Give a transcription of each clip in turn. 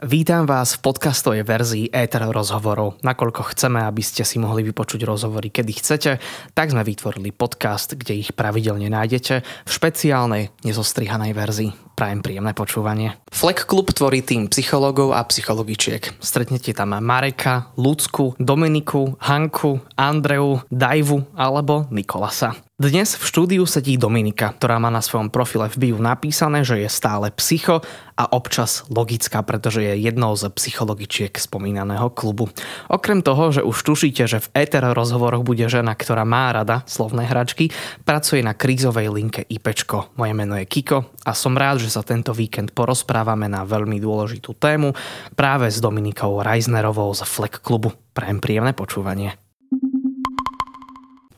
Vítam vás v podcastovej verzii Ether rozhovorov. Nakoľko chceme, aby ste si mohli vypočuť rozhovory, kedy chcete, tak sme vytvorili podcast, kde ich pravidelne nájdete v špeciálnej, nezostrihanej verzii. Prajem príjemné počúvanie. Fleck Club tvorí tým psychológov a psychologičiek. Stretnete tam Mareka, Lucku, Dominiku, Hanku, Andreu, Dajvu alebo Nikolasa. Dnes v štúdiu sedí Dominika, ktorá má na svojom profile v bio napísané, že je stále psycho a občas logická, pretože je jednou z psychologičiek spomínaného klubu. Okrem toho, že už tušíte, že v éter rozhovoroch bude žena, ktorá má rada slovné hračky, pracuje na krízovej linke IPčko. Moje meno je Kiko a som rád, že sa tento víkend porozprávame na veľmi dôležitú tému práve s Dominikou Reisnerovou z Fleck klubu. Prajem príjemné počúvanie.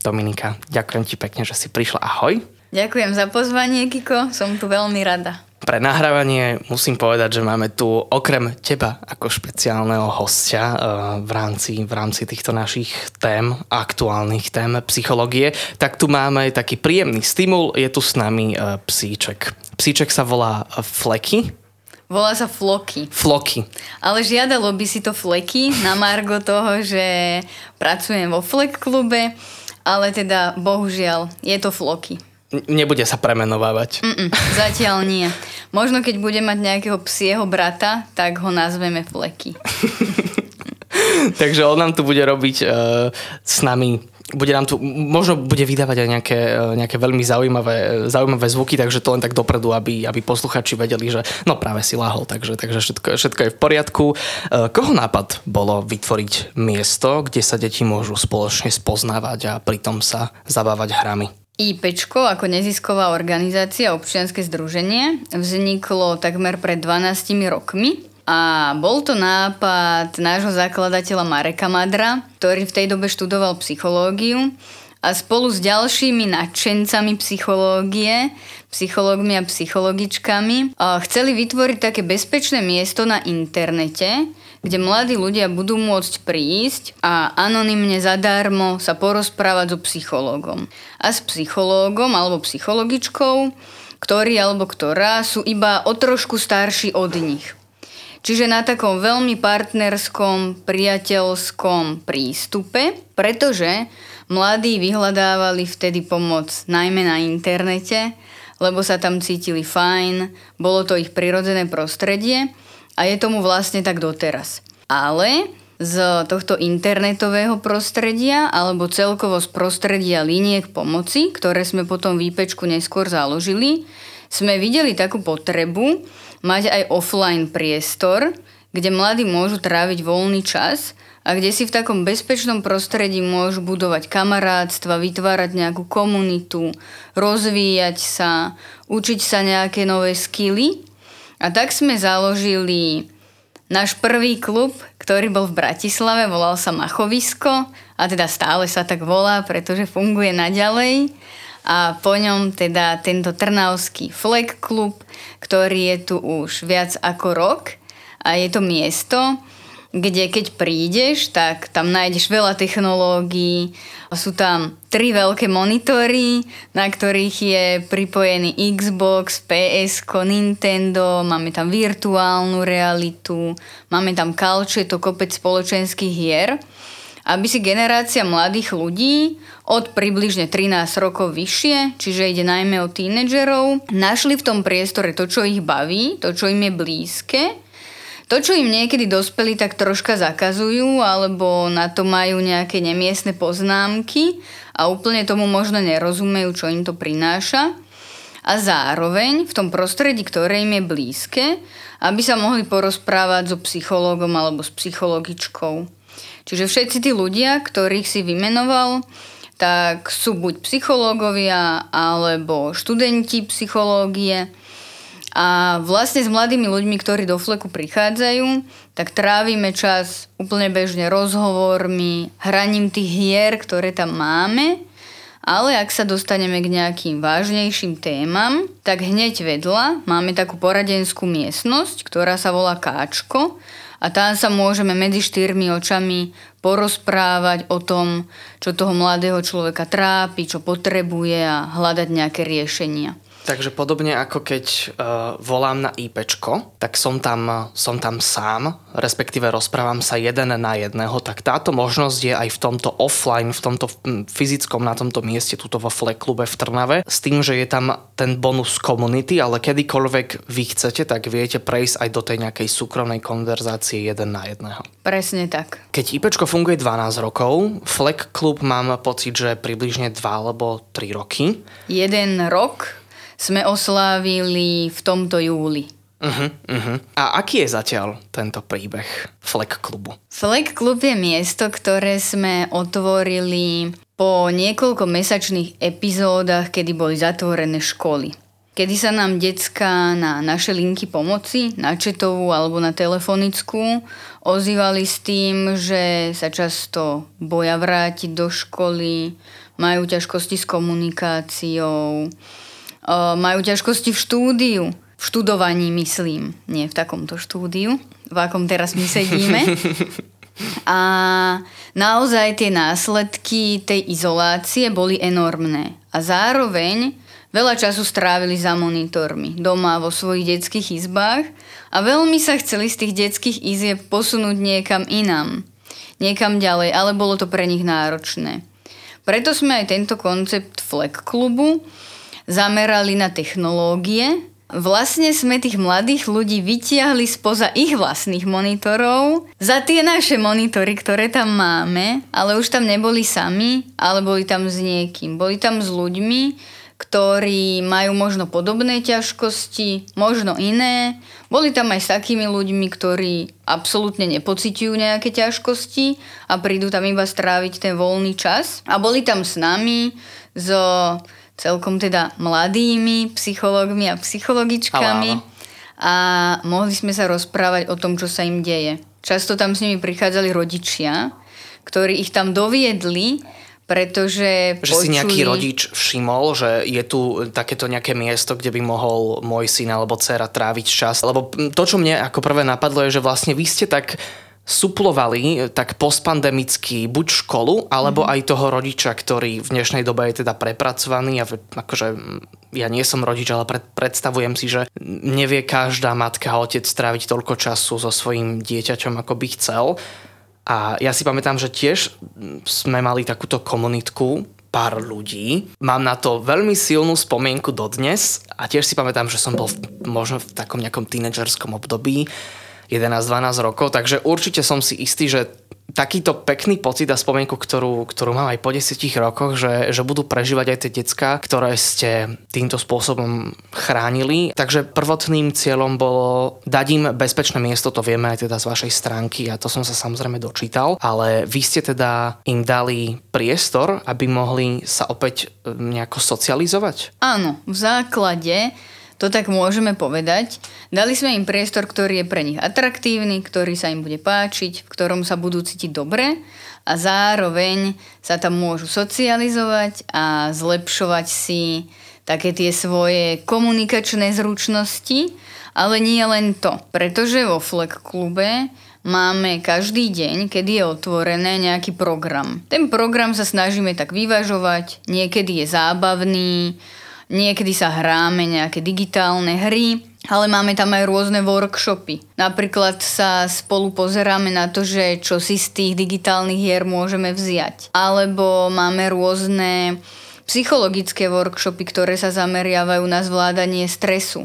Dominika, ďakujem ti pekne, že si prišla. Ahoj. Ďakujem za pozvanie, Kiko. Som tu veľmi rada. Pre nahrávanie musím povedať, že máme tu okrem teba ako špeciálneho hostia eh, v rámci, v rámci týchto našich tém, aktuálnych tém psychológie, tak tu máme taký príjemný stimul. Je tu s nami eh, psíček. Psíček sa volá Fleky. Volá sa Floky. Floky. Ale žiadalo by si to Fleky na margo toho, že pracujem vo Flek klube ale teda bohužiaľ je to floky. Nebude sa premenovávať. Mm-mm, zatiaľ nie. Možno keď bude mať nejakého psieho brata, tak ho nazveme Fleky. Takže on nám tu bude robiť uh, s nami bude nám tu, možno bude vydávať aj nejaké, e, nejaké veľmi zaujímavé, zaujímavé zvuky, takže to len tak dopredu, aby, aby posluchači vedeli, že no práve si lahol, takže, takže všetko, všetko je v poriadku. E, koho nápad bolo vytvoriť miesto, kde sa deti môžu spoločne spoznávať a pritom sa zabávať hrami? IPčko ako nezisková organizácia občianske združenie vzniklo takmer pred 12 rokmi a bol to nápad nášho zakladateľa Mareka Madra, ktorý v tej dobe študoval psychológiu a spolu s ďalšími nadšencami psychológie, psychológmi a psychologičkami chceli vytvoriť také bezpečné miesto na internete, kde mladí ľudia budú môcť prísť a anonymne zadarmo sa porozprávať so psychológom. A s psychológom alebo psychologičkou, ktorý alebo ktorá sú iba o trošku starší od nich. Čiže na takom veľmi partnerskom, priateľskom prístupe, pretože mladí vyhľadávali vtedy pomoc najmä na internete, lebo sa tam cítili fajn, bolo to ich prirodzené prostredie a je tomu vlastne tak doteraz. Ale z tohto internetového prostredia alebo celkovo z prostredia liniek pomoci, ktoré sme potom výpečku neskôr založili, sme videli takú potrebu, mať aj offline priestor, kde mladí môžu tráviť voľný čas a kde si v takom bezpečnom prostredí môžu budovať kamarátstva, vytvárať nejakú komunitu, rozvíjať sa, učiť sa nejaké nové skily. A tak sme založili náš prvý klub, ktorý bol v Bratislave, volal sa Machovisko a teda stále sa tak volá, pretože funguje naďalej a po ňom teda tento Trnavský Flag Club, ktorý je tu už viac ako rok a je to miesto, kde keď prídeš, tak tam nájdeš veľa technológií. Sú tam tri veľké monitory, na ktorých je pripojený Xbox, PS, Nintendo, máme tam virtuálnu realitu, máme tam kalče, to kopec spoločenských hier aby si generácia mladých ľudí od približne 13 rokov vyššie, čiže ide najmä o tínedžerov, našli v tom priestore to, čo ich baví, to, čo im je blízke, to, čo im niekedy dospeli, tak troška zakazujú, alebo na to majú nejaké nemiestne poznámky a úplne tomu možno nerozumejú, čo im to prináša. A zároveň v tom prostredí, ktoré im je blízke, aby sa mohli porozprávať so psychológom alebo s psychologičkou. Čiže všetci tí ľudia, ktorých si vymenoval, tak sú buď psychológovia alebo študenti psychológie. A vlastne s mladými ľuďmi, ktorí do fleku prichádzajú, tak trávime čas úplne bežne rozhovormi, hraním tých hier, ktoré tam máme. Ale ak sa dostaneme k nejakým vážnejším témam, tak hneď vedľa máme takú poradenskú miestnosť, ktorá sa volá Káčko a tam sa môžeme medzi štyrmi očami porozprávať o tom, čo toho mladého človeka trápi, čo potrebuje a hľadať nejaké riešenia. Takže podobne ako keď uh, volám na IPčko, tak som tam, som tam sám, respektíve rozprávam sa jeden na jedného, tak táto možnosť je aj v tomto offline, v tomto fyzickom, na tomto mieste, tuto vo Fleck klube v Trnave, s tým, že je tam ten bonus community, ale kedykoľvek vy chcete, tak viete prejsť aj do tej nejakej súkromnej konverzácie jeden na jedného. Presne tak. Keď IPčko funguje 12 rokov, Fleck klub mám pocit, že približne 2 alebo 3 roky. Jeden rok sme oslávili v tomto júli. Uh-huh, uh-huh. A aký je zatiaľ tento príbeh Fleck klubu? Fleck klub je miesto, ktoré sme otvorili po niekoľko mesačných epizódach, kedy boli zatvorené školy. Kedy sa nám decka na naše linky pomoci, na četovú alebo na telefonickú, ozývali s tým, že sa často boja vrátiť do školy, majú ťažkosti s komunikáciou, majú ťažkosti v štúdiu. V študovaní myslím, nie v takomto štúdiu, v akom teraz my sedíme. A naozaj tie následky tej izolácie boli enormné. A zároveň veľa času strávili za monitormi, doma vo svojich detských izbách a veľmi sa chceli z tých detských izieb posunúť niekam inám. Niekam ďalej, ale bolo to pre nich náročné. Preto sme aj tento koncept Fleck klubu zamerali na technológie. Vlastne sme tých mladých ľudí vytiahli spoza ich vlastných monitorov za tie naše monitory, ktoré tam máme, ale už tam neboli sami, ale boli tam s niekým. Boli tam s ľuďmi, ktorí majú možno podobné ťažkosti, možno iné. Boli tam aj s takými ľuďmi, ktorí absolútne nepociťujú nejaké ťažkosti a prídu tam iba stráviť ten voľný čas. A boli tam s nami, so celkom teda mladými psychológmi a psychologičkami a mohli sme sa rozprávať o tom, čo sa im deje. Často tam s nimi prichádzali rodičia, ktorí ich tam doviedli, pretože Že počuli... si nejaký rodič všimol, že je tu takéto nejaké miesto, kde by mohol môj syn alebo dcera tráviť čas. Lebo to, čo mne ako prvé napadlo, je, že vlastne vy ste tak suplovali tak postpandemicky buď školu, alebo mm-hmm. aj toho rodiča, ktorý v dnešnej dobe je teda prepracovaný a akože ja nie som rodič, ale pred, predstavujem si, že nevie každá matka a otec stráviť toľko času so svojím dieťaťom, ako by chcel. A ja si pamätám, že tiež sme mali takúto komunitku, pár ľudí. Mám na to veľmi silnú spomienku dodnes a tiež si pamätám, že som bol v, možno v takom nejakom tínedžerskom období 11-12 rokov, takže určite som si istý, že takýto pekný pocit a spomienku, ktorú, ktorú mám aj po 10 rokoch, že, že budú prežívať aj tie decka, ktoré ste týmto spôsobom chránili. Takže prvotným cieľom bolo dať im bezpečné miesto, to vieme aj teda z vašej stránky a to som sa samozrejme dočítal, ale vy ste teda im dali priestor, aby mohli sa opäť nejako socializovať? Áno, v základe to tak môžeme povedať. Dali sme im priestor, ktorý je pre nich atraktívny, ktorý sa im bude páčiť, v ktorom sa budú cítiť dobre a zároveň sa tam môžu socializovať a zlepšovať si také tie svoje komunikačné zručnosti, ale nie len to, pretože vo Fleck klube máme každý deň, kedy je otvorené nejaký program. Ten program sa snažíme tak vyvažovať, niekedy je zábavný, Niekedy sa hráme nejaké digitálne hry, ale máme tam aj rôzne workshopy. Napríklad sa spolu pozeráme na to, že čo si z tých digitálnych hier môžeme vziať. Alebo máme rôzne psychologické workshopy, ktoré sa zameriavajú na zvládanie stresu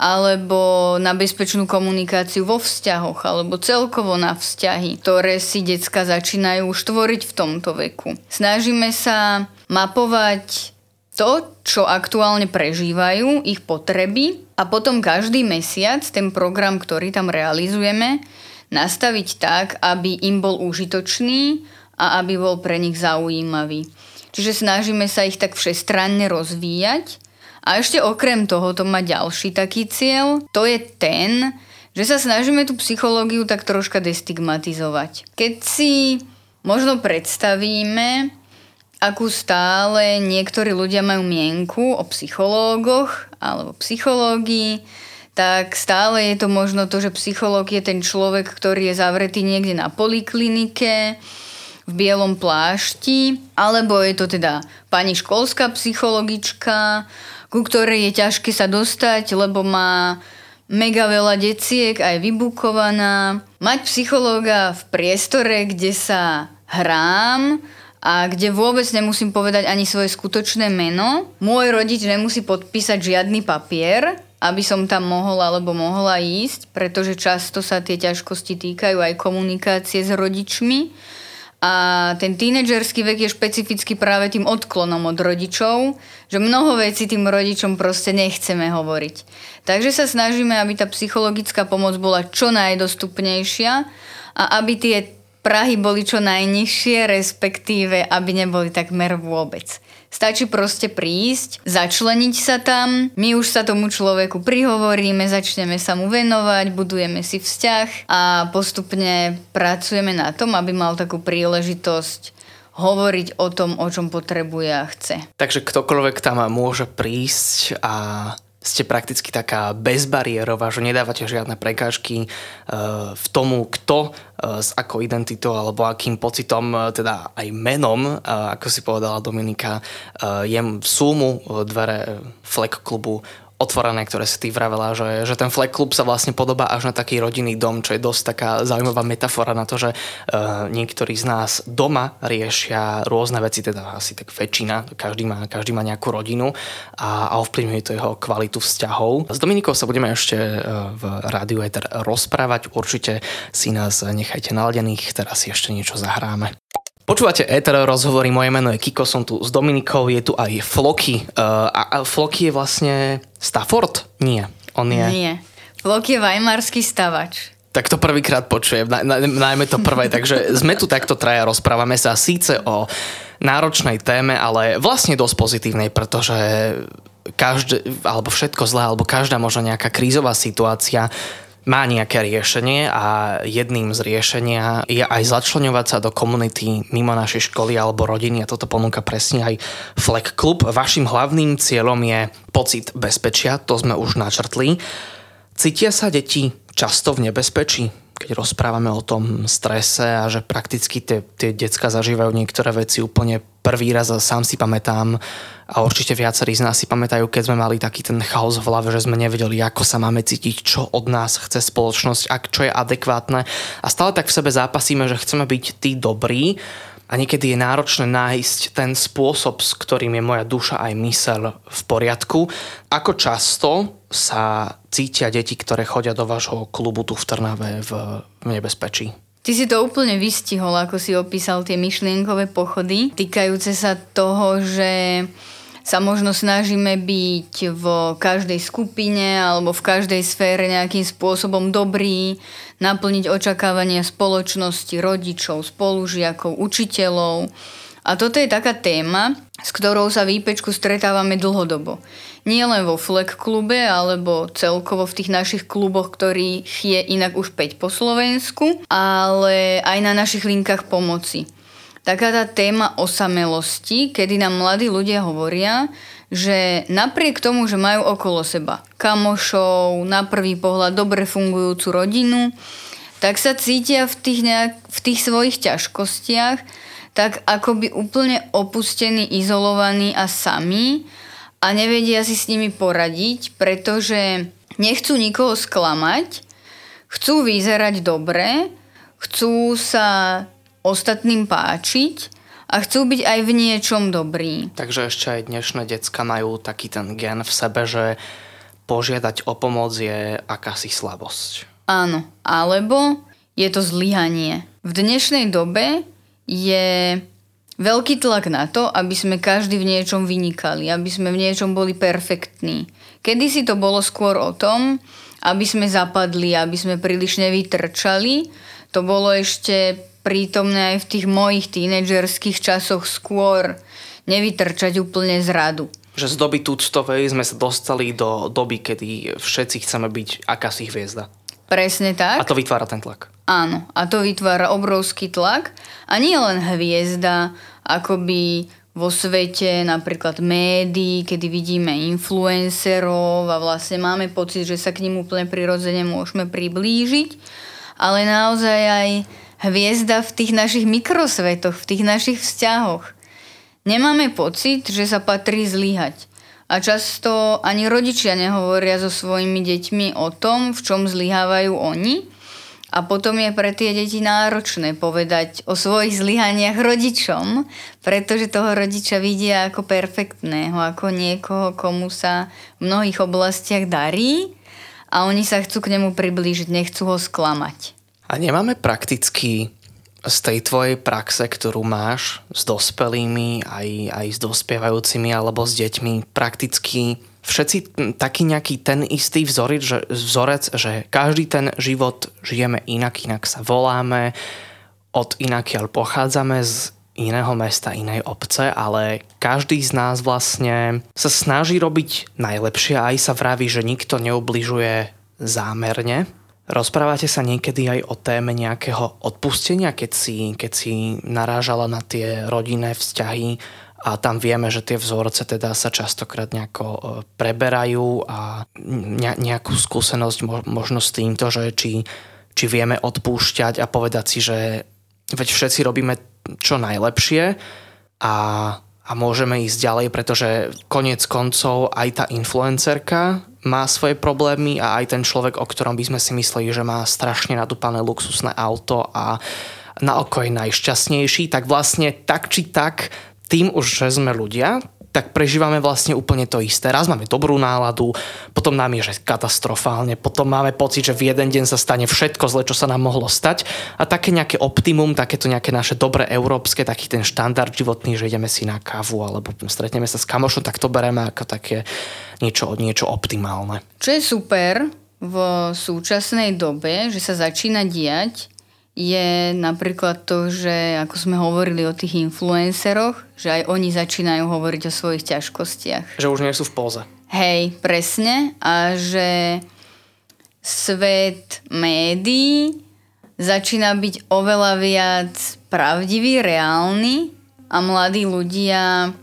alebo na bezpečnú komunikáciu vo vzťahoch, alebo celkovo na vzťahy, ktoré si decka začínajú už tvoriť v tomto veku. Snažíme sa mapovať to, čo aktuálne prežívajú, ich potreby a potom každý mesiac ten program, ktorý tam realizujeme, nastaviť tak, aby im bol užitočný a aby bol pre nich zaujímavý. Čiže snažíme sa ich tak všestranne rozvíjať. A ešte okrem toho to má ďalší taký cieľ, to je ten, že sa snažíme tú psychológiu tak troška destigmatizovať. Keď si možno predstavíme, akú stále niektorí ľudia majú mienku o psychológoch alebo psychológii, tak stále je to možno to, že psychológ je ten človek, ktorý je zavretý niekde na poliklinike, v bielom plášti, alebo je to teda pani školská psychologička, ku ktorej je ťažké sa dostať, lebo má mega veľa deciek, aj vybukovaná. Mať psychológa v priestore, kde sa hrám, a kde vôbec nemusím povedať ani svoje skutočné meno. Môj rodič nemusí podpísať žiadny papier, aby som tam mohol alebo mohla ísť, pretože často sa tie ťažkosti týkajú aj komunikácie s rodičmi. A ten tínedžerský vek je špecificky práve tým odklonom od rodičov, že mnoho vecí tým rodičom proste nechceme hovoriť. Takže sa snažíme, aby tá psychologická pomoc bola čo najdostupnejšia a aby tie Prahy boli čo najnižšie, respektíve aby neboli takmer vôbec. Stačí proste prísť, začleniť sa tam, my už sa tomu človeku prihovoríme, začneme sa mu venovať, budujeme si vzťah a postupne pracujeme na tom, aby mal takú príležitosť hovoriť o tom, o čom potrebuje a chce. Takže ktokoľvek tam môže prísť a ste prakticky taká bezbariérová, že nedávate žiadne prekážky uh, v tomu, kto uh, s akou identitou alebo akým pocitom, uh, teda aj menom, ako si povedala Dominika, je v súmu dvere Fleck klubu otvorené, ktoré si ty vravela, že, že ten flag klub sa vlastne podobá až na taký rodinný dom, čo je dosť taká zaujímavá metafora na to, že uh, niektorí z nás doma riešia rôzne veci, teda asi tak väčšina, každý má, každý má nejakú rodinu a, a ovplyvňuje to jeho kvalitu vzťahov. S Dominikou sa budeme ešte uh, v Rádiu Ether rozprávať, určite si nás nechajte naladených, teraz si ešte niečo zahráme. Počúvate Ether rozhovory, moje meno je Kiko, som tu s Dominikou, je tu aj Floky. Uh, a, a Floky je vlastne Stafford? Nie, on je... Nie, Floky je vajmarský stavač. Tak to prvýkrát počujem, na, na, najmä to prvé, takže sme tu takto traja, rozprávame sa síce o náročnej téme, ale vlastne dosť pozitívnej, pretože každé, alebo všetko zlé, alebo každá možno nejaká krízová situácia má nejaké riešenie a jedným z riešenia je aj začlenovať sa do komunity mimo našej školy alebo rodiny a toto ponúka presne aj Fleck Club. Vašim hlavným cieľom je pocit bezpečia, to sme už načrtli. Cítia sa deti často v nebezpečí? Keď rozprávame o tom strese a že prakticky tie, tie decka zažívajú niektoré veci úplne prvý raz a sám si pamätám a určite viacerí z nás si pamätajú, keď sme mali taký ten chaos v hlave, že sme nevedeli, ako sa máme cítiť, čo od nás chce spoločnosť, ak čo je adekvátne a stále tak v sebe zápasíme, že chceme byť tí dobrí a niekedy je náročné nájsť ten spôsob, s ktorým je moja duša aj mysel v poriadku. Ako často sa cítia deti, ktoré chodia do vášho klubu tu v Trnave v nebezpečí? Ty si to úplne vystihol, ako si opísal tie myšlienkové pochody, týkajúce sa toho, že sa možno snažíme byť v každej skupine alebo v každej sfére nejakým spôsobom dobrý, naplniť očakávania spoločnosti, rodičov, spolužiakov, učiteľov. A toto je taká téma, s ktorou sa v IPčku stretávame dlhodobo. Nie len vo Fleck klube, alebo celkovo v tých našich kluboch, ktorých je inak už 5 po Slovensku, ale aj na našich linkách pomoci. Taká tá téma osamelosti, kedy nám mladí ľudia hovoria, že napriek tomu, že majú okolo seba kamošov, na prvý pohľad dobre fungujúcu rodinu, tak sa cítia v tých, nejak, v tých svojich ťažkostiach tak akoby úplne opustení, izolovaní a sami a nevedia si s nimi poradiť, pretože nechcú nikoho sklamať, chcú vyzerať dobre, chcú sa ostatným páčiť a chcú byť aj v niečom dobrí. Takže ešte aj dnešné decka majú taký ten gen v sebe, že požiadať o pomoc je akási slabosť. Áno, alebo je to zlyhanie. V dnešnej dobe je veľký tlak na to, aby sme každý v niečom vynikali, aby sme v niečom boli perfektní. Kedy si to bolo skôr o tom, aby sme zapadli, aby sme príliš nevytrčali. To bolo ešte prítomné aj v tých mojich tínedžerských časoch skôr nevytrčať úplne z radu. Že z doby tuctovej sme sa dostali do doby, kedy všetci chceme byť akási hviezda. Presne tak. A to vytvára ten tlak. Áno, a to vytvára obrovský tlak. A nie len hviezda, akoby vo svete napríklad médií, kedy vidíme influencerov a vlastne máme pocit, že sa k ním úplne prirodzene môžeme priblížiť, ale naozaj aj hviezda v tých našich mikrosvetoch, v tých našich vzťahoch. Nemáme pocit, že sa patrí zlyhať. A často ani rodičia nehovoria so svojimi deťmi o tom, v čom zlyhávajú oni. A potom je pre tie deti náročné povedať o svojich zlyhaniach rodičom, pretože toho rodiča vidia ako perfektného, ako niekoho, komu sa v mnohých oblastiach darí a oni sa chcú k nemu priblížiť, nechcú ho sklamať. A nemáme prakticky z tej tvojej praxe, ktorú máš s dospelými, aj, aj s dospievajúcimi alebo s deťmi, prakticky všetci taký nejaký ten istý vzorec že, vzorec, že každý ten život žijeme inak, inak sa voláme, od inakiaľ pochádzame z iného mesta, inej obce, ale každý z nás vlastne sa snaží robiť najlepšie a aj sa vraví, že nikto neubližuje zámerne. Rozprávate sa niekedy aj o téme nejakého odpustenia, keď si, keď si narážala na tie rodinné vzťahy a tam vieme, že tie vzorce teda sa častokrát nejako e, preberajú a nejakú skúsenosť možno s týmto, že či, či vieme odpúšťať a povedať si, že veď všetci robíme čo najlepšie a a môžeme ísť ďalej, pretože konec koncov aj tá influencerka má svoje problémy a aj ten človek, o ktorom by sme si mysleli, že má strašne nadúpané luxusné auto a na oko je najšťastnejší, tak vlastne tak či tak tým už, že sme ľudia, tak prežívame vlastne úplne to isté. Raz máme dobrú náladu, potom nám je že katastrofálne, potom máme pocit, že v jeden deň sa stane všetko zle, čo sa nám mohlo stať a také nejaké optimum, takéto nejaké naše dobré európske, taký ten štandard životný, že ideme si na kávu alebo stretneme sa s kamošom, tak to bereme ako také niečo, niečo optimálne. Čo je super v súčasnej dobe, že sa začína diať, je napríklad to, že ako sme hovorili o tých influenceroch, že aj oni začínajú hovoriť o svojich ťažkostiach. Že už nie sú v póze. Hej, presne. A že svet médií začína byť oveľa viac pravdivý, reálny a mladí ľudia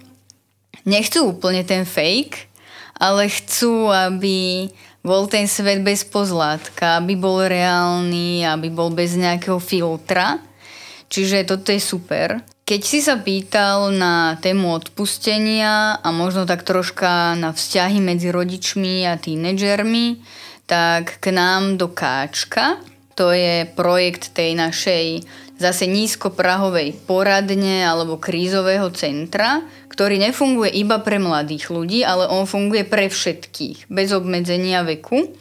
nechcú úplne ten fake, ale chcú, aby bol ten svet bez pozlátka, aby bol reálny, aby bol bez nejakého filtra. Čiže toto je super. Keď si sa pýtal na tému odpustenia a možno tak troška na vzťahy medzi rodičmi a tínedžermi, tak k nám do Káčka, to je projekt tej našej zase nízkoprahovej poradne alebo krízového centra, ktorý nefunguje iba pre mladých ľudí, ale on funguje pre všetkých, bez obmedzenia veku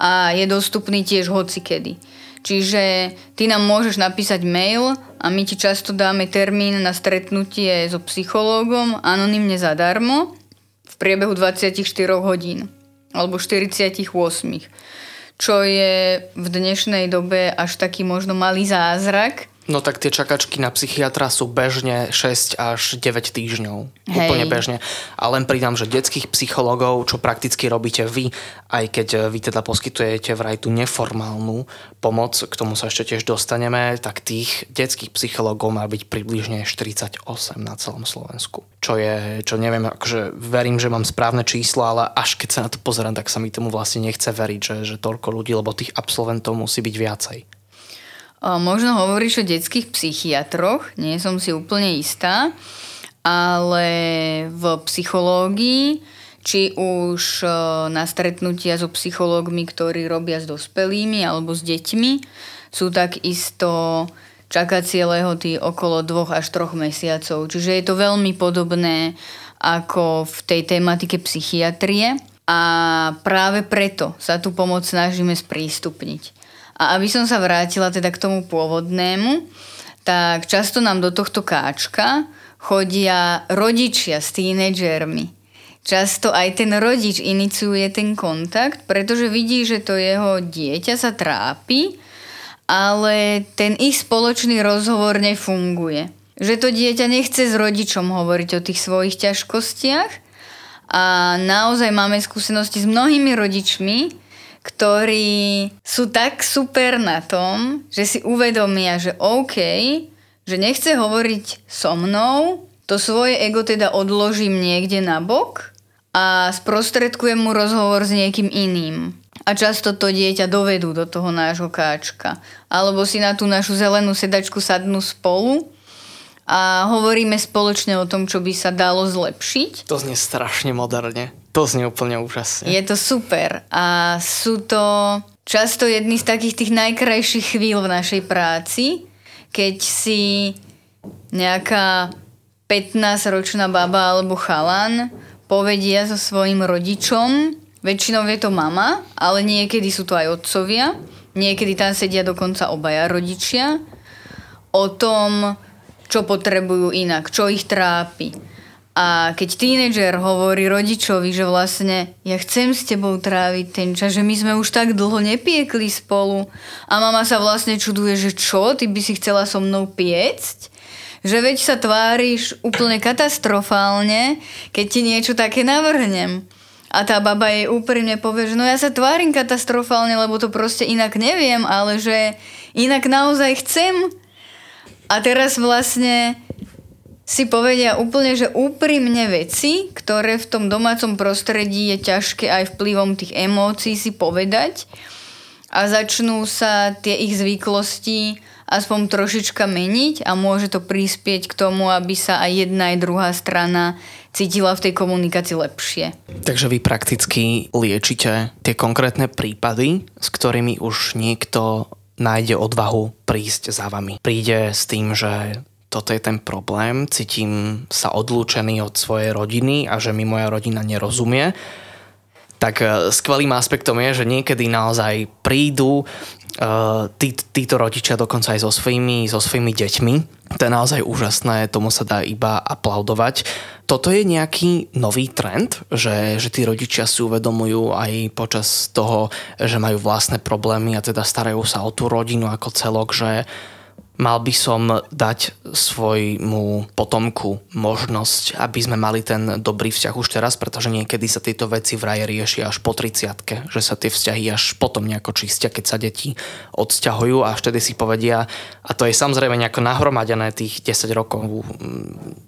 a je dostupný tiež hocikedy. Čiže ty nám môžeš napísať mail a my ti často dáme termín na stretnutie so psychológom anonymne zadarmo v priebehu 24 hodín alebo 48 čo je v dnešnej dobe až taký možno malý zázrak, No tak tie čakačky na psychiatra sú bežne 6 až 9 týždňov. Hej. Úplne bežne. A len pridám, že detských psychologov, čo prakticky robíte vy, aj keď eh, vy teda poskytujete vraj tú neformálnu pomoc, k tomu sa ešte tiež dostaneme, tak tých detských psychologov má byť približne 48 na celom Slovensku. Čo je, čo neviem, akože verím, že mám správne číslo, ale až keď sa na to pozerám, tak sa mi tomu vlastne nechce veriť, že, že toľko ľudí, lebo tých absolventov musí byť viacej. Možno hovoríš o detských psychiatroch, nie som si úplne istá, ale v psychológii, či už na stretnutia so psychológmi, ktorí robia s dospelými alebo s deťmi, sú takisto čakacie lehoty okolo dvoch až troch mesiacov. Čiže je to veľmi podobné ako v tej tematike psychiatrie a práve preto sa tú pomoc snažíme sprístupniť. A aby som sa vrátila teda k tomu pôvodnému, tak často nám do tohto káčka chodia rodičia s tínedžermi. Často aj ten rodič iniciuje ten kontakt, pretože vidí, že to jeho dieťa sa trápi, ale ten ich spoločný rozhovor nefunguje. Že to dieťa nechce s rodičom hovoriť o tých svojich ťažkostiach a naozaj máme skúsenosti s mnohými rodičmi, ktorí sú tak super na tom, že si uvedomia, že OK, že nechce hovoriť so mnou, to svoje ego teda odložím niekde na bok a sprostredkujem mu rozhovor s niekým iným. a často to dieťa dovedú do toho nášho káčka. Alebo si na tú našu zelenú sedačku sadnú spolu a hovoríme spoločne o tom, čo by sa dalo zlepšiť. To znie strašne moderne. To znie úplne úžasne. Je to super a sú to často jedny z takých tých najkrajších chvíľ v našej práci, keď si nejaká 15-ročná baba alebo chalan povedia so svojim rodičom, väčšinou je to mama, ale niekedy sú to aj otcovia, niekedy tam sedia dokonca obaja rodičia, o tom, čo potrebujú inak, čo ich trápi. A keď tínedžer hovorí rodičovi, že vlastne ja chcem s tebou tráviť ten čas, že my sme už tak dlho nepiekli spolu a mama sa vlastne čuduje, že čo, ty by si chcela so mnou piecť? Že veď sa tváriš úplne katastrofálne, keď ti niečo také navrhnem. A tá baba jej úprimne povie, že no ja sa tvárim katastrofálne, lebo to proste inak neviem, ale že inak naozaj chcem. A teraz vlastne si povedia úplne, že úprimne veci, ktoré v tom domácom prostredí je ťažké aj vplyvom tých emócií si povedať a začnú sa tie ich zvyklosti aspoň trošička meniť a môže to prispieť k tomu, aby sa aj jedna aj druhá strana cítila v tej komunikácii lepšie. Takže vy prakticky liečite tie konkrétne prípady, s ktorými už niekto nájde odvahu prísť za vami. Príde s tým, že toto je ten problém, cítim sa odlúčený od svojej rodiny a že mi moja rodina nerozumie, tak e, skvelým aspektom je, že niekedy naozaj prídu uh, tí, títo rodičia dokonca aj so svojimi, so svojimi deťmi. To je naozaj úžasné, tomu sa dá iba aplaudovať. Toto je nejaký nový trend, že, že tí rodičia si uvedomujú aj počas toho, že majú vlastné problémy a teda starajú sa o tú rodinu ako celok, že mal by som dať svojmu potomku možnosť, aby sme mali ten dobrý vzťah už teraz, pretože niekedy sa tieto veci vraj riešia až po 30 že sa tie vzťahy až potom nejako čistia, keď sa deti odsťahujú a vtedy si povedia, a to je samozrejme nejako nahromadené tých 10 rokov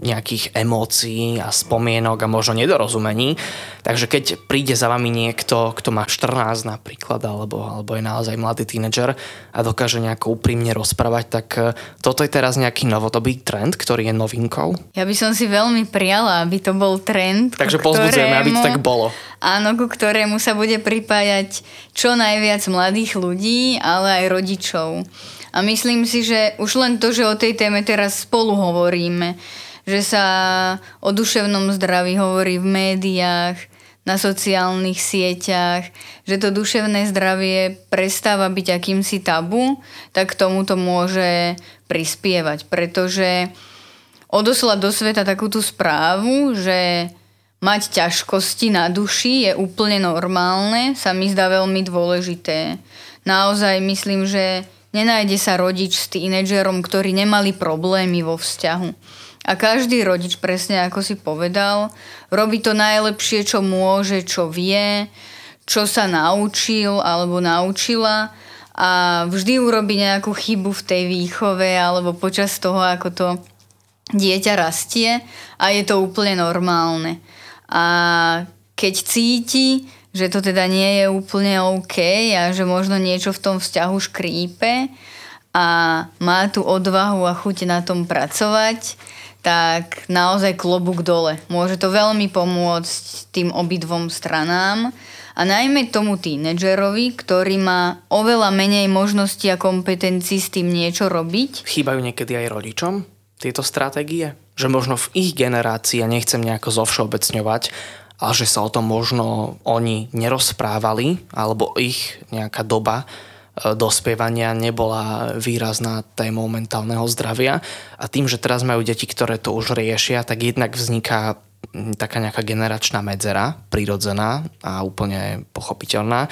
nejakých emócií a spomienok a možno nedorozumení, takže keď príde za vami niekto, kto má 14 napríklad, alebo, alebo je naozaj mladý tínedžer a dokáže nejako úprimne rozprávať, tak toto je teraz nejaký novodobý trend, ktorý je novinkou? Ja by som si veľmi prijala, aby to bol trend. Takže pozbudzujeme, aby to tak bolo. Áno, ku ktorému sa bude pripájať čo najviac mladých ľudí, ale aj rodičov. A myslím si, že už len to, že o tej téme teraz spolu hovoríme, že sa o duševnom zdraví hovorí v médiách, na sociálnych sieťach, že to duševné zdravie prestáva byť akýmsi tabu, tak k tomuto môže prispievať, pretože odoslať do sveta takúto správu, že mať ťažkosti na duši je úplne normálne, sa mi zdá veľmi dôležité. Naozaj myslím, že nenájde sa rodič s tínedžerom, ktorí nemali problémy vo vzťahu. A každý rodič, presne ako si povedal, robí to najlepšie, čo môže, čo vie, čo sa naučil alebo naučila a vždy urobí nejakú chybu v tej výchove alebo počas toho, ako to dieťa rastie a je to úplne normálne. A keď cíti, že to teda nie je úplne OK a že možno niečo v tom vzťahu škrípe a má tu odvahu a chuť na tom pracovať, tak naozaj klobúk dole. Môže to veľmi pomôcť tým obidvom stranám a najmä tomu tínedžerovi, ktorý má oveľa menej možností a kompetencií s tým niečo robiť. Chýbajú niekedy aj rodičom tieto stratégie? Že možno v ich generácii, a nechcem nejako zovšeobecňovať, ale že sa o tom možno oni nerozprávali, alebo ich nejaká doba dospievania nebola výrazná témou mentálneho zdravia a tým, že teraz majú deti, ktoré to už riešia, tak jednak vzniká taká nejaká generačná medzera, prirodzená a úplne pochopiteľná.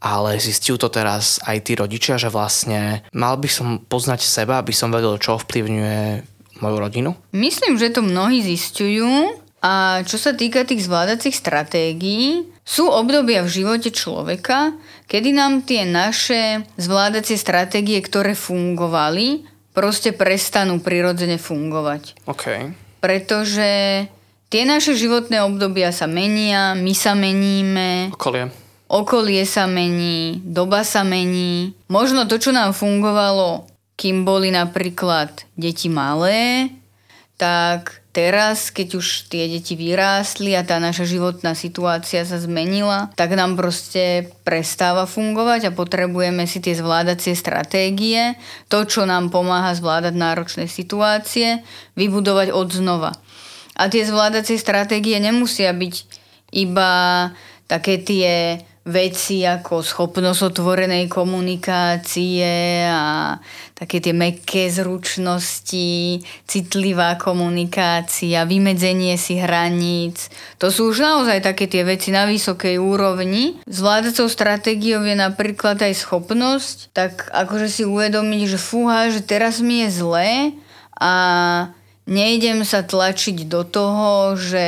Ale zistiu to teraz aj tí rodičia, že vlastne mal by som poznať seba, aby som vedel, čo ovplyvňuje moju rodinu? Myslím, že to mnohí zistujú a čo sa týka tých zvládacích stratégií, sú obdobia v živote človeka, kedy nám tie naše zvládacie stratégie, ktoré fungovali, proste prestanú prirodzene fungovať. Okay. Pretože tie naše životné obdobia sa menia, my sa meníme. Okolie. okolie sa mení, doba sa mení. Možno to, čo nám fungovalo, kým boli napríklad deti malé, tak teraz, keď už tie deti vyrástli a tá naša životná situácia sa zmenila, tak nám proste prestáva fungovať a potrebujeme si tie zvládacie stratégie, to, čo nám pomáha zvládať náročné situácie, vybudovať od znova. A tie zvládacie stratégie nemusia byť iba také tie veci ako schopnosť otvorenej komunikácie a také tie mekké zručnosti, citlivá komunikácia, vymedzenie si hraníc. To sú už naozaj také tie veci na vysokej úrovni. Zvládacou stratégiou je napríklad aj schopnosť, tak akože si uvedomiť, že fúha, že teraz mi je zlé a Nejdem sa tlačiť do toho, že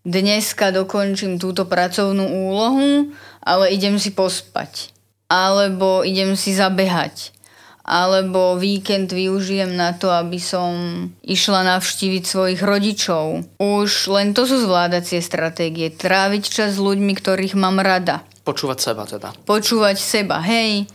dneska dokončím túto pracovnú úlohu, ale idem si pospať. Alebo idem si zabehať. Alebo víkend využijem na to, aby som išla navštíviť svojich rodičov. Už len to sú zvládacie stratégie. Tráviť čas s ľuďmi, ktorých mám rada. Počúvať seba teda. Počúvať seba, hej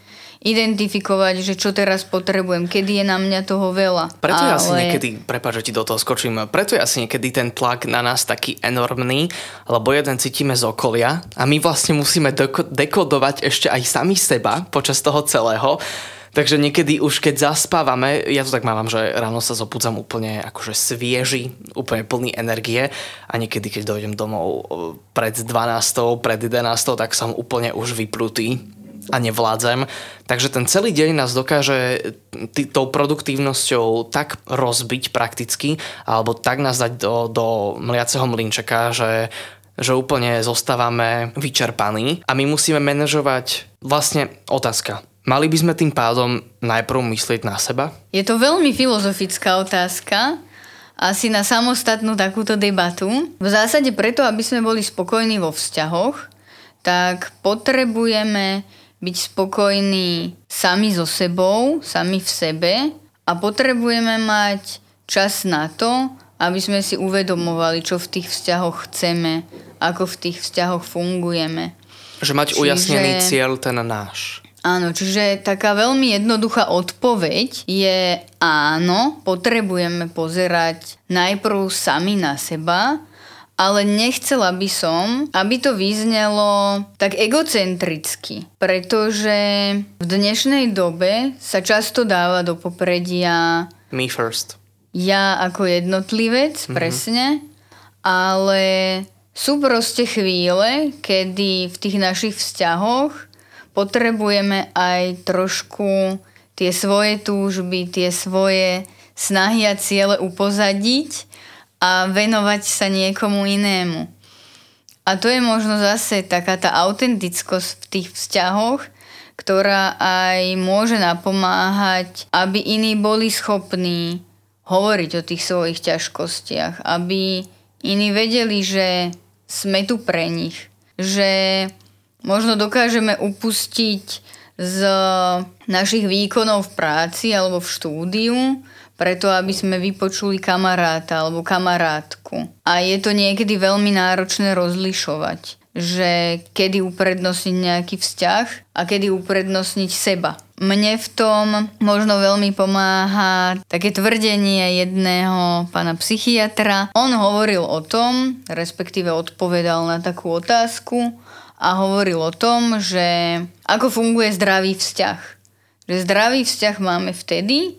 identifikovať, že čo teraz potrebujem, kedy je na mňa toho veľa. Preto je Ale... asi niekedy, prepáč, že ti do toho skočím, preto je asi niekedy ten tlak na nás taký enormný, lebo jeden cítime z okolia a my vlastne musíme deko- dekodovať ešte aj sami seba počas toho celého. Takže niekedy už keď zaspávame, ja to tak mávam, že ráno sa zobudzam úplne akože svieži, úplne plný energie a niekedy keď dojdem domov pred 12, pred 11, tak som úplne už vyplutý a nevládzem. Takže ten celý deň nás dokáže t- tou produktívnosťou tak rozbiť prakticky, alebo tak nás dať do, do mliaceho mlinčeka, že že úplne zostávame vyčerpaní a my musíme manažovať vlastne otázka. Mali by sme tým pádom najprv myslieť na seba? Je to veľmi filozofická otázka, asi na samostatnú takúto debatu. V zásade preto, aby sme boli spokojní vo vzťahoch, tak potrebujeme byť spokojní sami so sebou, sami v sebe a potrebujeme mať čas na to, aby sme si uvedomovali, čo v tých vzťahoch chceme, ako v tých vzťahoch fungujeme. Že mať čiže, ujasnený cieľ ten náš. Áno, čiže taká veľmi jednoduchá odpoveď je áno, potrebujeme pozerať najprv sami na seba ale nechcela by som, aby to vyznelo tak egocentricky, pretože v dnešnej dobe sa často dáva do popredia me first. Ja ako jednotlivec, mm-hmm. presne, ale sú proste chvíle, kedy v tých našich vzťahoch potrebujeme aj trošku tie svoje túžby, tie svoje snahy a ciele upozadiť a venovať sa niekomu inému. A to je možno zase taká tá autentickosť v tých vzťahoch, ktorá aj môže napomáhať, aby iní boli schopní hovoriť o tých svojich ťažkostiach, aby iní vedeli, že sme tu pre nich, že možno dokážeme upustiť z našich výkonov v práci alebo v štúdiu preto aby sme vypočuli kamaráta alebo kamarátku. A je to niekedy veľmi náročné rozlišovať, že kedy uprednostniť nejaký vzťah a kedy uprednostniť seba. Mne v tom možno veľmi pomáha také tvrdenie jedného pána psychiatra. On hovoril o tom, respektíve odpovedal na takú otázku a hovoril o tom, že ako funguje zdravý vzťah. Že zdravý vzťah máme vtedy,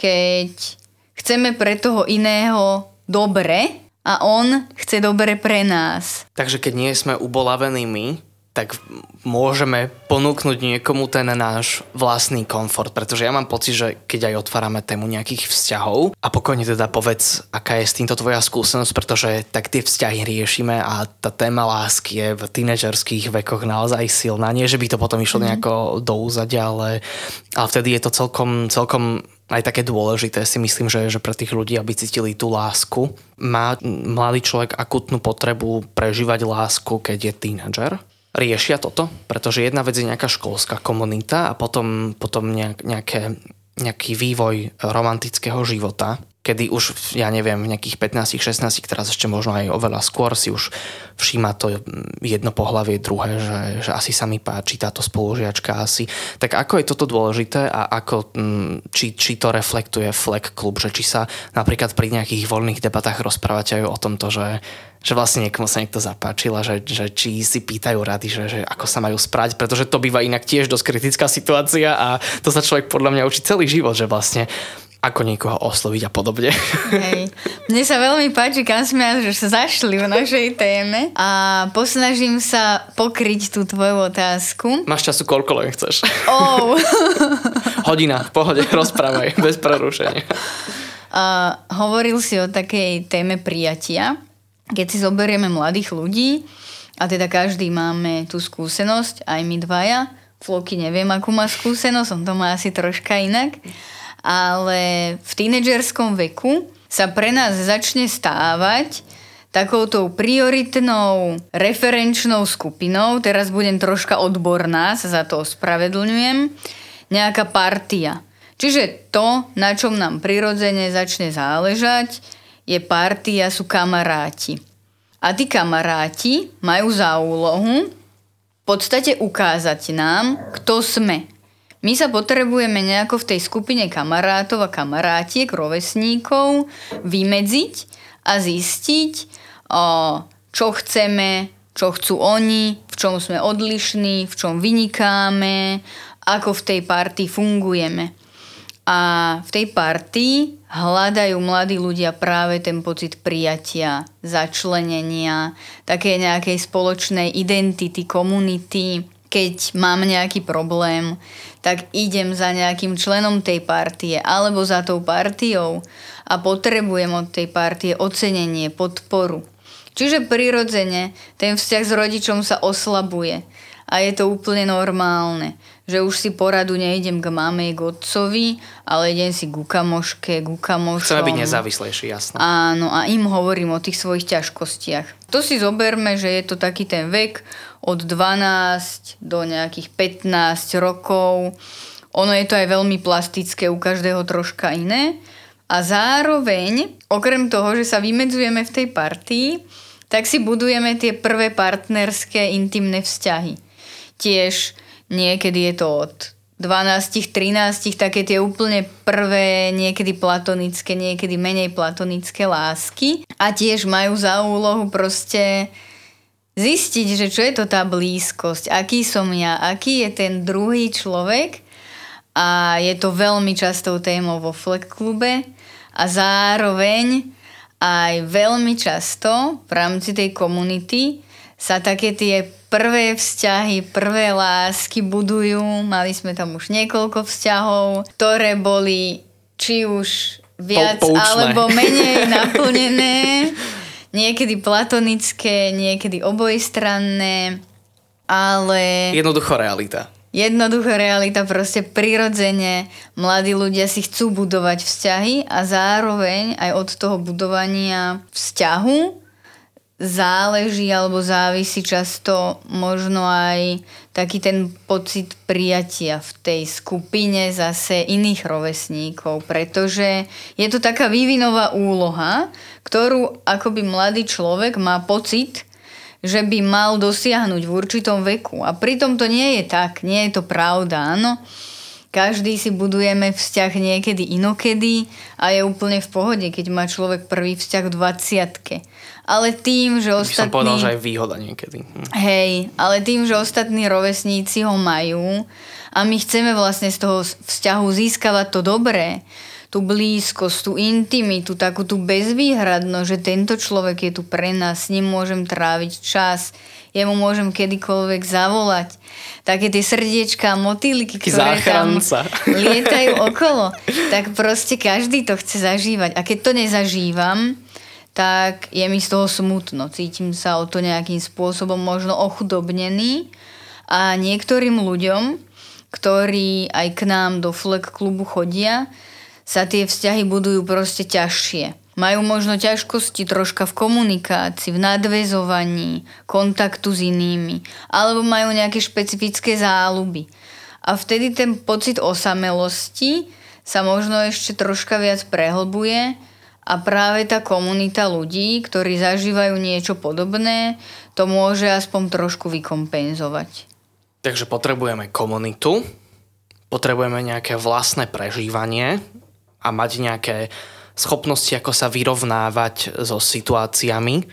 keď chceme pre toho iného dobre a on chce dobre pre nás. Takže keď nie sme ubolavení my, tak môžeme ponúknuť niekomu ten náš vlastný komfort, pretože ja mám pocit, že keď aj otvárame tému nejakých vzťahov a pokojne teda povedz, aká je s týmto tvoja skúsenosť, pretože tak tie vzťahy riešime a tá téma lásky je v tínedžerských vekoch naozaj silná. Nie, že by to potom išlo mm. nejako do úzadia, ale, ale vtedy je to celkom, celkom aj také dôležité si myslím, že, že pre tých ľudí, aby cítili tú lásku. Má mladý človek akutnú potrebu prežívať lásku, keď je tínedžer? Riešia toto? Pretože jedna vec je nejaká školská komunita a potom, potom nejak, nejaké, nejaký vývoj romantického života, kedy už, ja neviem, v nejakých 15-16, teraz ešte možno aj oveľa skôr si už všíma to jedno pohlavie druhé, že, že asi sa mi páči táto spolužiačka asi. Tak ako je toto dôležité a ako, či, či to reflektuje Fleck klub, že či sa napríklad pri nejakých voľných debatách rozprávate aj o tomto, že že vlastne niekomu sa niekto zapáčil a že, že či si pýtajú rady, že, že ako sa majú sprať, pretože to býva inak tiež dosť kritická situácia a to sa človek podľa mňa učí celý život, že vlastne ako niekoho osloviť a podobne. Hej. Mne sa veľmi páči, kam sme že sa zašli v našej téme a posnažím sa pokryť tú tvoju otázku. Máš času koľko len chceš. Oh. Hodina, v pohode, rozprávaj, bez prerušenia. Uh, hovoril si o takej téme prijatia keď si zoberieme mladých ľudí, a teda každý máme tú skúsenosť, aj my dvaja, Floky neviem, akú má skúsenosť, on to má asi troška inak, ale v tínedžerskom veku sa pre nás začne stávať takouto prioritnou referenčnou skupinou, teraz budem troška odborná, sa za to ospravedlňujem, nejaká partia. Čiže to, na čom nám prirodzene začne záležať, je partia, sú kamaráti. A tí kamaráti majú za úlohu v podstate ukázať nám, kto sme. My sa potrebujeme nejako v tej skupine kamarátov a kamarátiek, rovesníkov vymedziť a zistiť, čo chceme, čo chcú oni, v čom sme odlišní, v čom vynikáme, ako v tej partii fungujeme. A v tej partii hľadajú mladí ľudia práve ten pocit prijatia, začlenenia, také nejakej spoločnej identity, komunity. Keď mám nejaký problém, tak idem za nejakým členom tej partie alebo za tou partiou a potrebujem od tej partie ocenenie, podporu. Čiže prirodzene ten vzťah s rodičom sa oslabuje a je to úplne normálne že už si poradu nejdem k mame, k otcovi, ale idem si ku kamoške, ku kamošom. Chceme byť nezávislejší, jasno. Áno, a im hovorím o tých svojich ťažkostiach. To si zoberme, že je to taký ten vek od 12 do nejakých 15 rokov. Ono je to aj veľmi plastické, u každého troška iné. A zároveň, okrem toho, že sa vymedzujeme v tej partii, tak si budujeme tie prvé partnerské intimné vzťahy. Tiež Niekedy je to od 12, 13, také tie úplne prvé, niekedy platonické, niekedy menej platonické lásky. A tiež majú za úlohu proste zistiť, že čo je to tá blízkosť, aký som ja, aký je ten druhý človek. A je to veľmi častou témou vo Fleck klube a zároveň aj veľmi často v rámci tej komunity sa také tie prvé vzťahy, prvé lásky budujú. Mali sme tam už niekoľko vzťahov, ktoré boli či už viac Poučné. alebo menej naplnené. Niekedy platonické, niekedy obojstranné, ale... Jednoducho realita. Jednoducho realita, proste prirodzene mladí ľudia si chcú budovať vzťahy a zároveň aj od toho budovania vzťahu záleží alebo závisí často možno aj taký ten pocit prijatia v tej skupine zase iných rovesníkov, pretože je to taká vývinová úloha, ktorú akoby mladý človek má pocit, že by mal dosiahnuť v určitom veku. A pritom to nie je tak, nie je to pravda, áno. Každý si budujeme vzťah niekedy inokedy a je úplne v pohode, keď má človek prvý vzťah v 20 ale tým, že ostatní... By som povedal, že aj výhoda niekedy. Hm. Hej, ale tým, že ostatní rovesníci ho majú a my chceme vlastne z toho vzťahu získavať to dobré, tú blízkosť, tú intimitu, takú tú bezvýhradnosť, že tento človek je tu pre nás, s ním môžem tráviť čas, jemu môžem kedykoľvek zavolať. Také tie srdiečka a motýliky, ktoré záchranca. tam lietajú okolo, tak proste každý to chce zažívať. A keď to nezažívam, tak je mi z toho smutno. Cítim sa o to nejakým spôsobom možno ochudobnený a niektorým ľuďom, ktorí aj k nám do Fleck klubu chodia, sa tie vzťahy budujú proste ťažšie. Majú možno ťažkosti troška v komunikácii, v nadvezovaní, kontaktu s inými, alebo majú nejaké špecifické záľuby. A vtedy ten pocit osamelosti sa možno ešte troška viac prehlbuje a práve tá komunita ľudí, ktorí zažívajú niečo podobné, to môže aspoň trošku vykompenzovať. Takže potrebujeme komunitu, potrebujeme nejaké vlastné prežívanie a mať nejaké schopnosti, ako sa vyrovnávať so situáciami,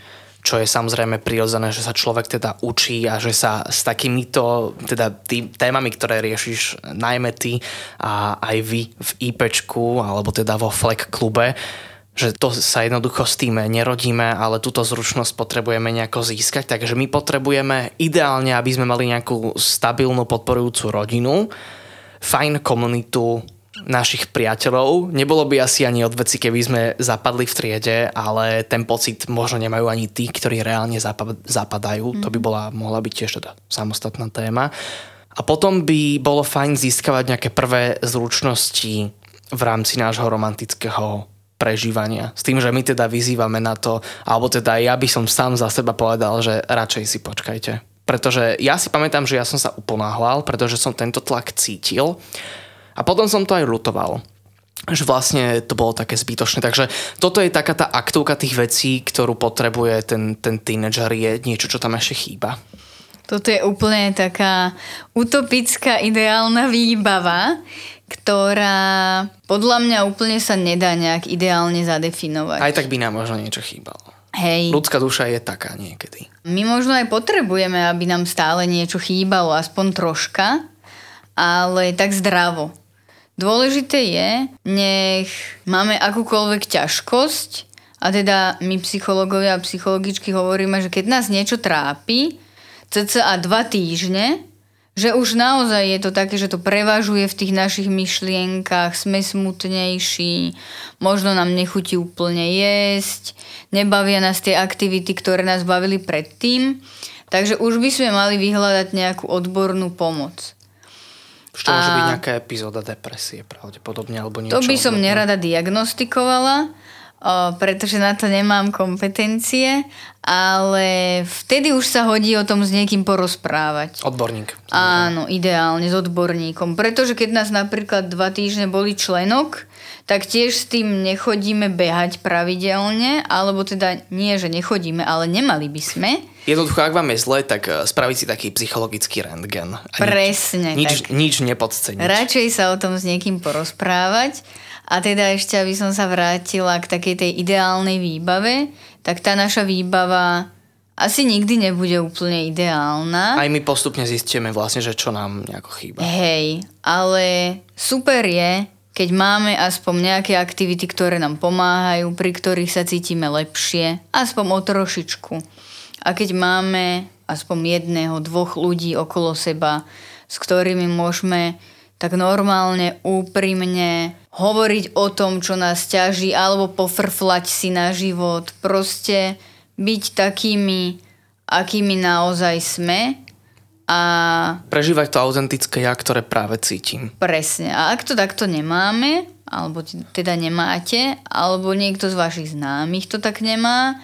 čo je samozrejme prirodzené, že sa človek teda učí a že sa s takýmito teda tý, témami, ktoré riešiš najmä ty a aj vy v IPčku alebo teda vo Fleck klube, že to sa jednoducho s tým nerodíme, ale túto zručnosť potrebujeme nejako získať, takže my potrebujeme ideálne, aby sme mali nejakú stabilnú podporujúcu rodinu, fajn komunitu našich priateľov. Nebolo by asi ani od veci, keby sme zapadli v triede, ale ten pocit možno nemajú ani tí, ktorí reálne zapadajú. Mm. To by bola, mohla byť tiež teda samostatná téma. A potom by bolo fajn získavať nejaké prvé zručnosti v rámci nášho romantického prežívania. S tým, že my teda vyzývame na to, alebo teda ja by som sám za seba povedal, že radšej si počkajte. Pretože ja si pamätám, že ja som sa uponáhľal, pretože som tento tlak cítil a potom som to aj lutoval že vlastne to bolo také zbytočné. Takže toto je taká tá aktovka tých vecí, ktorú potrebuje ten, ten tínedžer, je niečo, čo tam ešte chýba. Toto je úplne taká utopická ideálna výbava, ktorá podľa mňa úplne sa nedá nejak ideálne zadefinovať. Aj tak by nám možno niečo chýbalo. Hej. Ľudská duša je taká niekedy. My možno aj potrebujeme, aby nám stále niečo chýbalo, aspoň troška, ale tak zdravo. Dôležité je, nech máme akúkoľvek ťažkosť, a teda my psychológovia a psychologičky hovoríme, že keď nás niečo trápi, cca dva týždne, že už naozaj je to také, že to prevažuje v tých našich myšlienkach, sme smutnejší, možno nám nechutí úplne jesť, nebavia nás tie aktivity, ktoré nás bavili predtým, takže už by sme mali vyhľadať nejakú odbornú pomoc. Ešte môže byť nejaká epizóda depresie pravdepodobne, alebo niečo. To by som nerada diagnostikovala, pretože na to nemám kompetencie, ale vtedy už sa hodí o tom s niekým porozprávať. Odborník. Áno, ideálne s odborníkom. Pretože keď nás napríklad dva týždne boli členok, tak tiež s tým nechodíme behať pravidelne, alebo teda nie, že nechodíme, ale nemali by sme. Jednoducho, ak vám je zle, tak e, spraviť si taký psychologický rentgen. Presne. Nič, tak. nič nepodceniť. Radšej sa o tom s niekým porozprávať a teda ešte, aby som sa vrátila k takej tej ideálnej výbave, tak tá naša výbava asi nikdy nebude úplne ideálna. Aj my postupne zistíme vlastne, že čo nám nejako chýba. Hej, ale super je, keď máme aspoň nejaké aktivity, ktoré nám pomáhajú, pri ktorých sa cítime lepšie, aspoň o trošičku. A keď máme aspoň jedného, dvoch ľudí okolo seba, s ktorými môžeme tak normálne, úprimne hovoriť o tom, čo nás ťaží, alebo pofrflať si na život. Proste byť takými, akými naozaj sme a... Prežívať to autentické ja, ktoré práve cítim. Presne. A ak to takto nemáme, alebo teda nemáte, alebo niekto z vašich známych to tak nemá,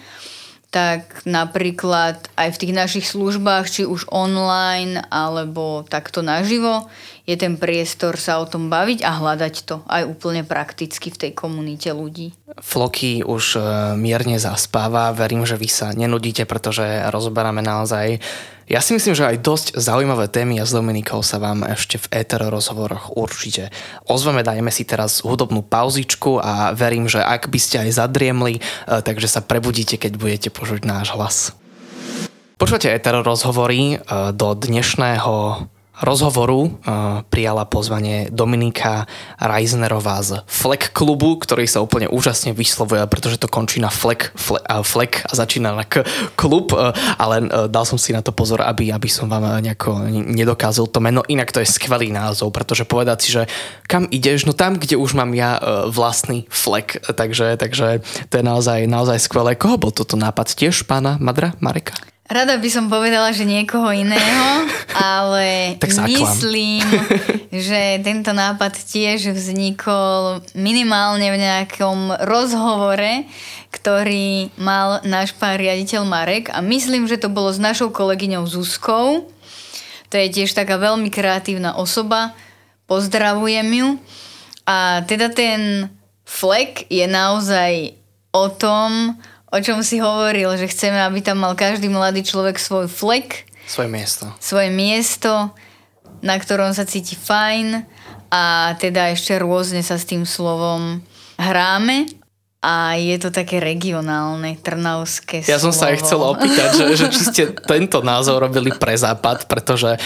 tak napríklad aj v tých našich službách, či už online alebo takto naživo, je ten priestor sa o tom baviť a hľadať to aj úplne prakticky v tej komunite ľudí. Floky už e, mierne zaspáva, verím, že vy sa nenudíte, pretože rozoberáme naozaj ja si myslím, že aj dosť zaujímavé témy a s Dominikou sa vám ešte v éter rozhovoroch určite ozveme. Dajme si teraz hudobnú pauzičku a verím, že ak by ste aj zadriemli, e, takže sa prebudíte, keď budete počuť náš hlas. Počúvate éter rozhovory e, do dnešného rozhovoru uh, prijala pozvanie Dominika Reisnerová z Fleck klubu, ktorý sa úplne úžasne vyslovuje, pretože to končí na Fleck, Fleck, Fleck a začína na k, klub, uh, ale dal som si na to pozor, aby, aby som vám nejako nedokázal to meno. Inak to je skvelý názov, pretože povedať si, že kam ideš, no tam, kde už mám ja vlastný Fleck, takže, takže to je naozaj, naozaj skvelé. Koho bol toto nápad? Tiež pána Madra Mareka? Rada by som povedala, že niekoho iného, ale myslím, že tento nápad tiež vznikol minimálne v nejakom rozhovore, ktorý mal náš pán riaditeľ Marek a myslím, že to bolo s našou kolegyňou Zuzkou. To je tiež taká veľmi kreatívna osoba. Pozdravujem ju. A teda ten flek je naozaj o tom, o čom si hovoril, že chceme, aby tam mal každý mladý človek svoj flek, Svoje miesto. svoje miesto, na ktorom sa cíti fajn a teda ešte rôzne sa s tým slovom hráme a je to také regionálne, trnavské Ja som sa aj slovo. chcel opýtať, že, že či ste tento názov robili pre západ, pretože e,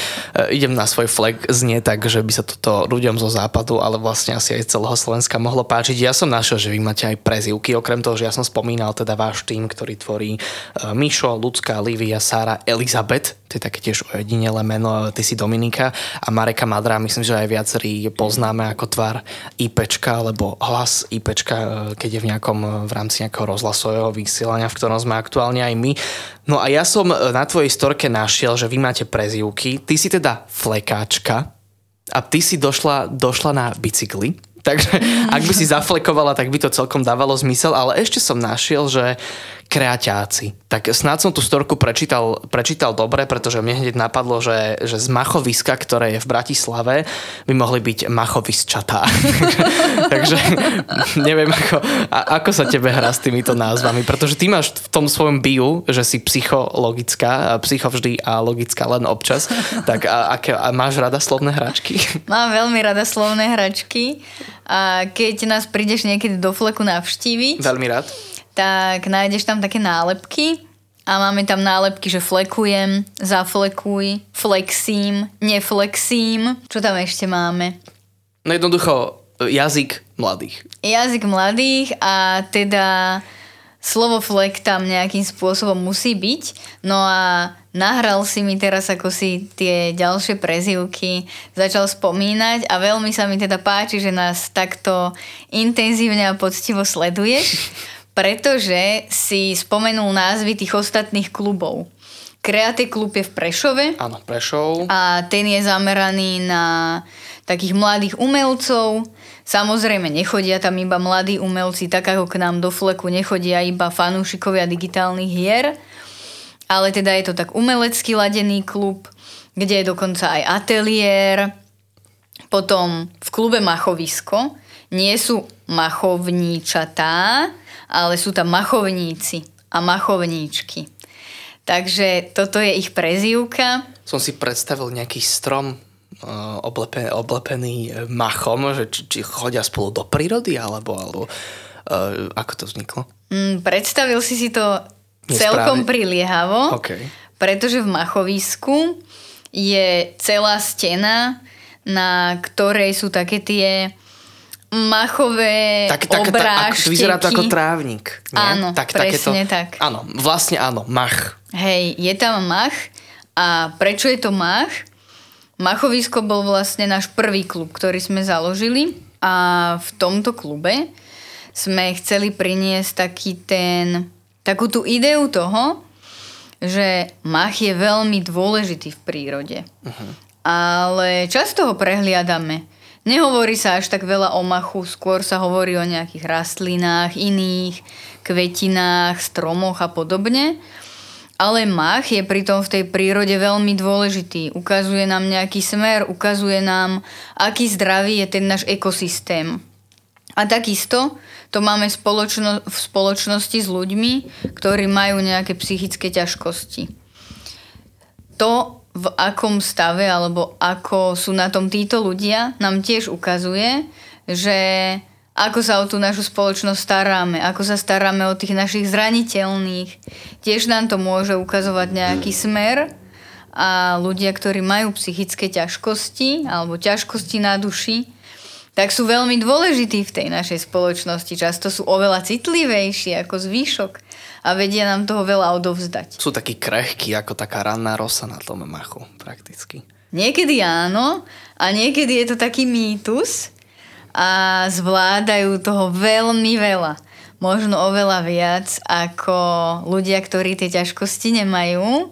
idem na svoj flag znie tak, že by sa toto ľuďom zo západu, ale vlastne asi aj celého Slovenska mohlo páčiť. Ja som našiel, že vy máte aj prezivky, okrem toho, že ja som spomínal teda váš tým, ktorý tvorí e, Mišo, Lucka, Livia, Sára, Elizabeth, to je také tiež ojedinelé meno, ty si Dominika a Mareka Madra, myslím, že aj viacerí poznáme ako tvar IPčka, alebo hlas IPčka, e, keď je v nejakom, e, v rámci nejakého rozhlasového vysielania, v ktorom sme aktuálne aj my. No a ja som e, na tvojej storke našiel, že vy máte prezivky, ty si teda flekáčka a ty si došla, došla na bicykli, takže ak by si zaflekovala, tak by to celkom dávalo zmysel, ale ešte som našiel, že kreaťáci. Tak snáď som tú storku prečítal, prečítal dobre, pretože mne hneď napadlo, že, že z Machoviska, ktoré je v Bratislave, by mohli byť Machovisčatá. Takže neviem, ako, a, ako sa tebe hrá s týmito názvami, pretože ty máš v tom svojom biu, že si psychologická, a psycho vždy a logická len občas, tak a, aké, a máš rada slovné hračky? Mám veľmi rada slovné hračky a keď nás prídeš niekedy do fleku navštíviť, Veľmi rád. Tak nájdeš tam také nálepky a máme tam nálepky, že flekujem, zaflekuj, flexím, neflexím. Čo tam ešte máme? No jednoducho, jazyk mladých. Jazyk mladých a teda slovo flek tam nejakým spôsobom musí byť. No a nahral si mi teraz, ako si tie ďalšie prezivky začal spomínať a veľmi sa mi teda páči, že nás takto intenzívne a poctivo sleduješ, pretože si spomenul názvy tých ostatných klubov. Kreaté klub je v Prešove, Áno, Prešov. a ten je zameraný na takých mladých umelcov. Samozrejme, nechodia tam iba mladí umelci, tak ako k nám do fleku nechodia iba fanúšikovia digitálnych hier, ale teda je to tak umelecky ladený klub, kde je dokonca aj ateliér. Potom v klube Machovisko nie sú machovníčatá, ale sú tam machovníci a machovníčky. Takže toto je ich prezývka. Som si predstavil nejaký strom uh, oblepe, oblepený machom, že či, či chodia spolu do prírody, alebo, alebo uh, ako to vzniklo? Mm, predstavil si si to Nesprávne. celkom priliehavo, OK. pretože v machovisku je celá stena, na ktorej sú také tie machové Tak, tak, tak, obrážteky. vyzerá to ako trávnik. Nie? Áno, presne tak. Áno, vlastne áno, mach. Hej, je tam mach a prečo je to mach? Machovisko bol vlastne náš prvý klub, ktorý sme založili a v tomto klube sme chceli priniesť taký ten, takú tú ideu toho, že mach je veľmi dôležitý v prírode. Uh-huh. Ale často ho prehliadame. Nehovorí sa až tak veľa o machu, skôr sa hovorí o nejakých rastlinách, iných kvetinách, stromoch a podobne. Ale mach je pritom v tej prírode veľmi dôležitý. Ukazuje nám nejaký smer, ukazuje nám, aký zdravý je ten náš ekosystém. A takisto to máme spoločno- v spoločnosti s ľuďmi, ktorí majú nejaké psychické ťažkosti. To, v akom stave alebo ako sú na tom títo ľudia, nám tiež ukazuje, že ako sa o tú našu spoločnosť staráme, ako sa staráme o tých našich zraniteľných. Tiež nám to môže ukazovať nejaký smer a ľudia, ktorí majú psychické ťažkosti alebo ťažkosti na duši, tak sú veľmi dôležití v tej našej spoločnosti. Často sú oveľa citlivejší ako zvýšok a vedia nám toho veľa odovzdať. Sú takí krehkí, ako taká ranná rosa na tom machu, prakticky. Niekedy áno a niekedy je to taký mýtus a zvládajú toho veľmi veľa. Možno oveľa viac ako ľudia, ktorí tie ťažkosti nemajú.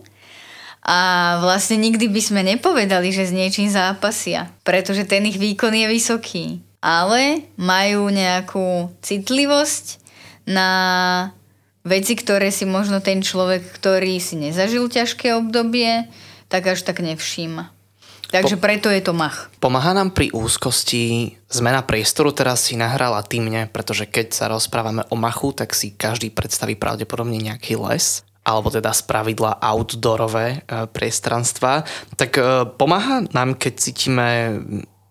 A vlastne nikdy by sme nepovedali, že s niečím zápasia, pretože ten ich výkon je vysoký. Ale majú nejakú citlivosť na veci, ktoré si možno ten človek, ktorý si nezažil ťažké obdobie, tak až tak nevšíma. Takže po, preto je to mach. Pomáha nám pri úzkosti zmena priestoru, teraz si nahrala ty mne, pretože keď sa rozprávame o machu, tak si každý predstaví pravdepodobne nejaký les alebo teda z pravidla outdoorové e, priestranstva, tak e, pomáha nám, keď cítime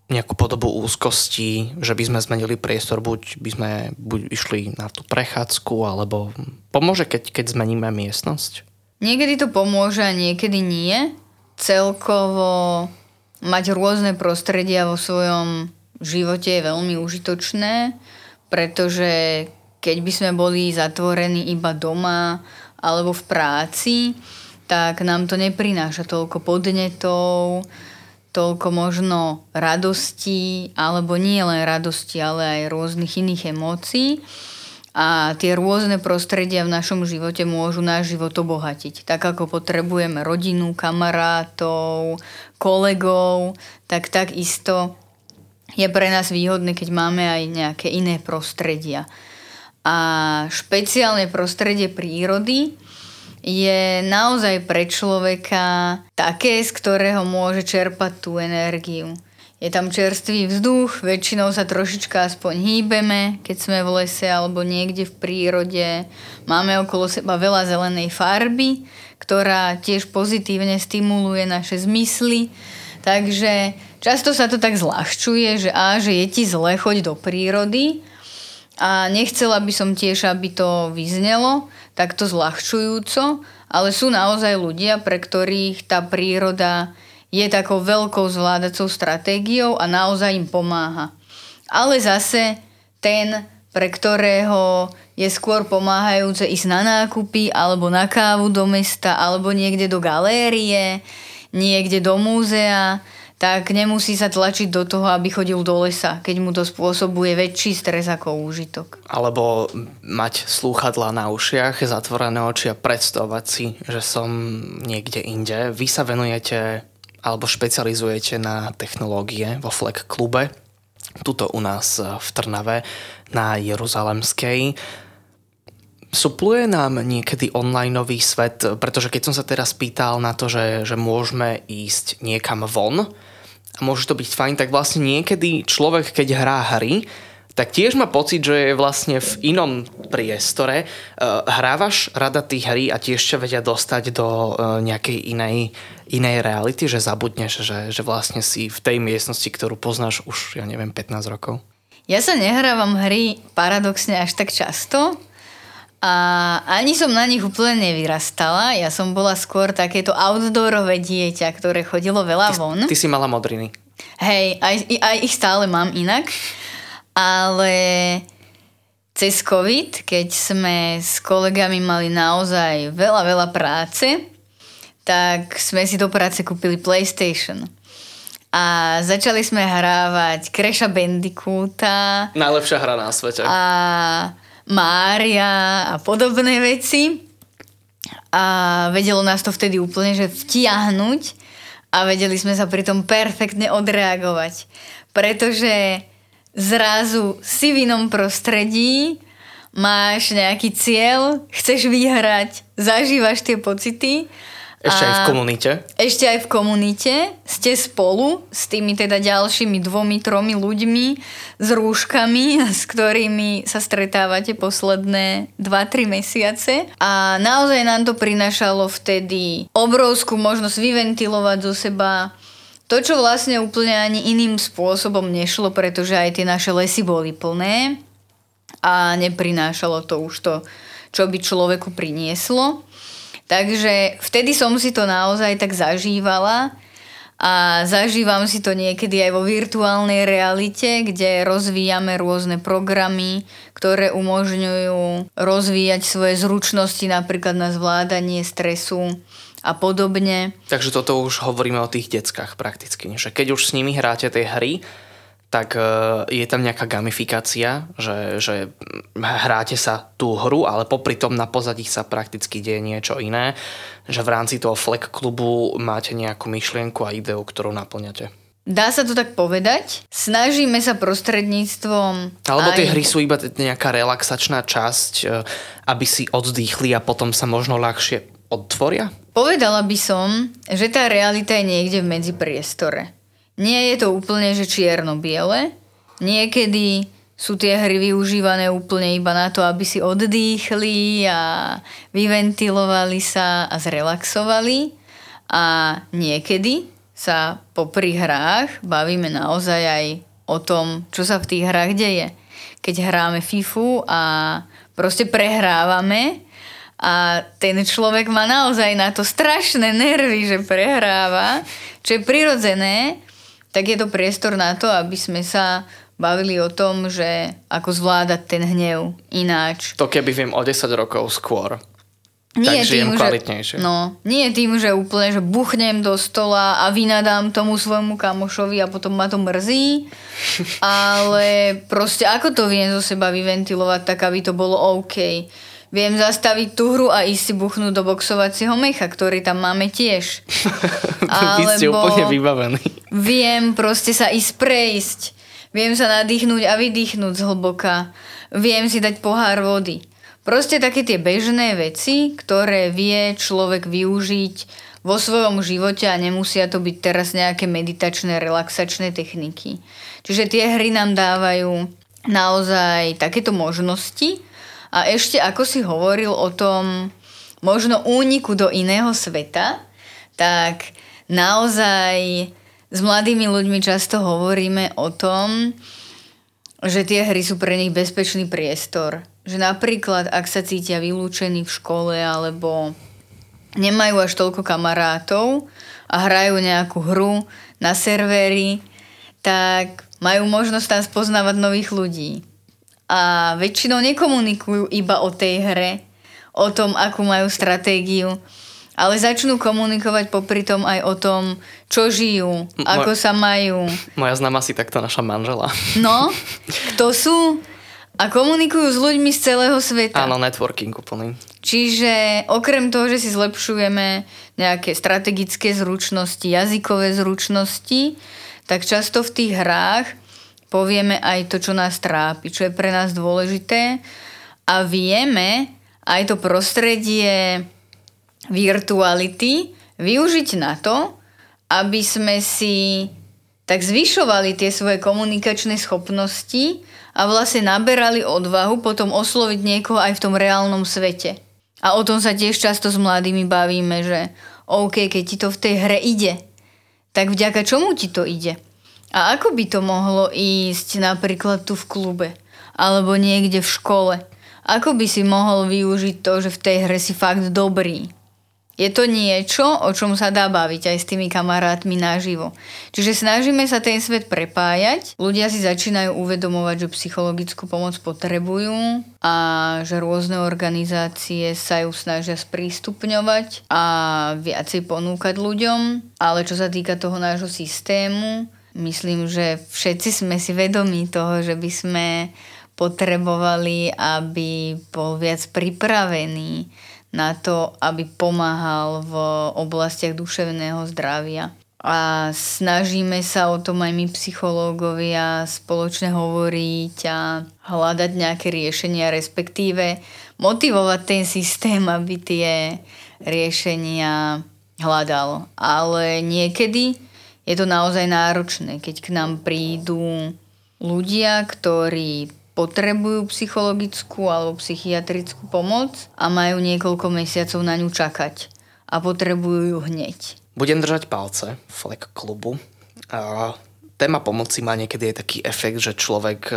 nejakú podobu úzkosti, že by sme zmenili priestor, buď by sme buď išli na tú prechádzku, alebo pomôže, keď, keď zmeníme miestnosť? Niekedy to pomôže a niekedy nie. Celkovo mať rôzne prostredia vo svojom živote je veľmi užitočné, pretože keď by sme boli zatvorení iba doma alebo v práci, tak nám to neprináša toľko podnetov, toľko možno radostí, alebo nie len radosti, ale aj rôznych iných emócií. A tie rôzne prostredia v našom živote môžu náš život obohatiť. Tak ako potrebujeme rodinu, kamarátov, kolegov, tak takisto je pre nás výhodné, keď máme aj nejaké iné prostredia. A špeciálne prostredie prírody je naozaj pre človeka také, z ktorého môže čerpať tú energiu je tam čerstvý vzduch, väčšinou sa trošička aspoň hýbeme, keď sme v lese alebo niekde v prírode. Máme okolo seba veľa zelenej farby, ktorá tiež pozitívne stimuluje naše zmysly. Takže často sa to tak zľahčuje, že a, že je ti zle, choď do prírody. A nechcela by som tiež, aby to vyznelo takto zľahčujúco, ale sú naozaj ľudia, pre ktorých tá príroda je takou veľkou zvládacou stratégiou a naozaj im pomáha. Ale zase ten, pre ktorého je skôr pomáhajúce ísť na nákupy alebo na kávu do mesta alebo niekde do galérie, niekde do múzea, tak nemusí sa tlačiť do toho, aby chodil do lesa, keď mu to spôsobuje väčší stres ako úžitok. Alebo mať slúchadla na ušiach, zatvorené oči a predstavovať si, že som niekde inde. Vy sa venujete alebo špecializujete na technológie vo Fleck klube, tuto u nás v Trnave na Jeruzalemskej. Supluje nám niekedy onlineový svet, pretože keď som sa teraz pýtal na to, že, že môžeme ísť niekam von a môže to byť fajn, tak vlastne niekedy človek, keď hrá hry, tak tiež má pocit, že je vlastne v inom priestore. Uh, hrávaš rada tých hry a tiež ťa vedia dostať do uh, nejakej inej, inej reality, že zabudneš, že, že vlastne si v tej miestnosti, ktorú poznáš už, ja neviem, 15 rokov? Ja sa nehrávam hry paradoxne až tak často, a ani som na nich úplne nevyrastala. Ja som bola skôr takéto outdoorové dieťa, ktoré chodilo veľa ty, von. Ty si mala modriny. Hej, aj, aj ich stále mám inak ale cez COVID, keď sme s kolegami mali naozaj veľa, veľa práce, tak sme si do práce kúpili PlayStation. A začali sme hrávať Crasha Bandicoota. Najlepšia hra na svete. A Mária a podobné veci. A vedelo nás to vtedy úplne, že vtiahnuť a vedeli sme sa pritom perfektne odreagovať. Pretože zrazu si v inom prostredí, máš nejaký cieľ, chceš vyhrať, zažívaš tie pocity. Ešte aj v komunite? Ešte aj v komunite. Ste spolu s tými teda ďalšími dvomi, tromi ľuďmi, s rúškami, s ktorými sa stretávate posledné 2-3 mesiace. A naozaj nám to prinašalo vtedy obrovskú možnosť vyventilovať zo seba to, čo vlastne úplne ani iným spôsobom nešlo, pretože aj tie naše lesy boli plné a neprinášalo to už to, čo by človeku prinieslo. Takže vtedy som si to naozaj tak zažívala a zažívam si to niekedy aj vo virtuálnej realite, kde rozvíjame rôzne programy, ktoré umožňujú rozvíjať svoje zručnosti napríklad na zvládanie stresu, a podobne. Takže toto už hovoríme o tých deckách prakticky, že keď už s nimi hráte tie hry, tak e, je tam nejaká gamifikácia, že, že hráte sa tú hru, ale popri tom na pozadí sa prakticky deje niečo iné, že v rámci toho Fleck klubu máte nejakú myšlienku a ideu, ktorú naplňate. Dá sa to tak povedať. Snažíme sa prostredníctvom... Alebo aj... tie hry sú iba nejaká relaxačná časť, e, aby si oddýchli a potom sa možno ľahšie odtvoria? Povedala by som, že tá realita je niekde v medzipriestore. Nie je to úplne, že čierno-biele. Niekedy sú tie hry využívané úplne iba na to, aby si oddýchli a vyventilovali sa a zrelaxovali. A niekedy sa popri hrách bavíme naozaj aj o tom, čo sa v tých hrách deje. Keď hráme FIFU a proste prehrávame a ten človek má naozaj na to strašné nervy, že prehráva, čo je prirodzené, tak je to priestor na to, aby sme sa bavili o tom, že ako zvládať ten hnev ináč. To keby viem o 10 rokov skôr. Nie tak žijem tým, kvalitnejšie. Že, no, nie tým, že úplne, že buchnem do stola a vynadám tomu svojmu kamošovi a potom ma to mrzí, ale proste ako to viem zo seba vyventilovať tak, aby to bolo OK. Viem zastaviť tú hru a ísť si buchnúť do boxovacieho mecha, ktorý tam máme tiež. Vy ste úplne vybavení. Viem proste sa ísť prejsť Viem sa nadýchnúť a vydýchnuť zhlboka. Viem si dať pohár vody. Proste také tie bežné veci, ktoré vie človek využiť vo svojom živote a nemusia to byť teraz nejaké meditačné, relaxačné techniky. Čiže tie hry nám dávajú naozaj takéto možnosti a ešte ako si hovoril o tom možno úniku do iného sveta, tak naozaj s mladými ľuďmi často hovoríme o tom, že tie hry sú pre nich bezpečný priestor. Že napríklad, ak sa cítia vylúčení v škole alebo nemajú až toľko kamarátov a hrajú nejakú hru na servery, tak majú možnosť tam spoznávať nových ľudí. A väčšinou nekomunikujú iba o tej hre, o tom, akú majú stratégiu, ale začnú komunikovať popri tom aj o tom, čo žijú, Mo- ako sa majú. Moja známa si takto naša manžela. No, kto sú a komunikujú s ľuďmi z celého sveta. Áno, networking úplný. Čiže okrem toho, že si zlepšujeme nejaké strategické zručnosti, jazykové zručnosti, tak často v tých hrách povieme aj to, čo nás trápi, čo je pre nás dôležité a vieme aj to prostredie virtuality využiť na to, aby sme si tak zvyšovali tie svoje komunikačné schopnosti a vlastne naberali odvahu potom osloviť niekoho aj v tom reálnom svete. A o tom sa tiež často s mladými bavíme, že OK, keď ti to v tej hre ide, tak vďaka čomu ti to ide? A ako by to mohlo ísť napríklad tu v klube? Alebo niekde v škole? Ako by si mohol využiť to, že v tej hre si fakt dobrý? je to niečo, o čom sa dá baviť aj s tými kamarátmi naživo. Čiže snažíme sa ten svet prepájať. Ľudia si začínajú uvedomovať, že psychologickú pomoc potrebujú a že rôzne organizácie sa ju snažia sprístupňovať a viacej ponúkať ľuďom. Ale čo sa týka toho nášho systému, myslím, že všetci sme si vedomí toho, že by sme potrebovali, aby bol viac pripravený na to, aby pomáhal v oblastiach duševného zdravia. A snažíme sa o tom aj my psychológovia spoločne hovoriť a hľadať nejaké riešenia, respektíve motivovať ten systém, aby tie riešenia hľadal. Ale niekedy je to naozaj náročné, keď k nám prídu ľudia, ktorí potrebujú psychologickú alebo psychiatrickú pomoc a majú niekoľko mesiacov na ňu čakať a potrebujú ju hneď. Budem držať palce Flek klubu. téma pomoci má niekedy aj taký efekt, že človek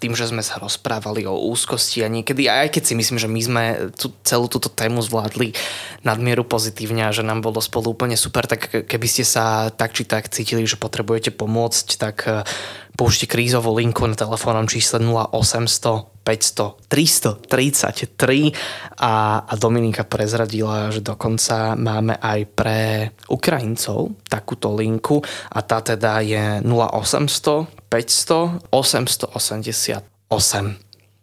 tým, že sme sa rozprávali o úzkosti a niekedy, aj keď si myslím, že my sme tú, celú túto tému zvládli nadmieru pozitívne a že nám bolo spolu úplne super, tak keby ste sa tak či tak cítili, že potrebujete pomôcť, tak eh, použite krízovú linku na telefónnom čísle 0800 500 333 a, a Dominika prezradila, že dokonca máme aj pre Ukrajincov takúto linku a tá teda je 0800 500 888.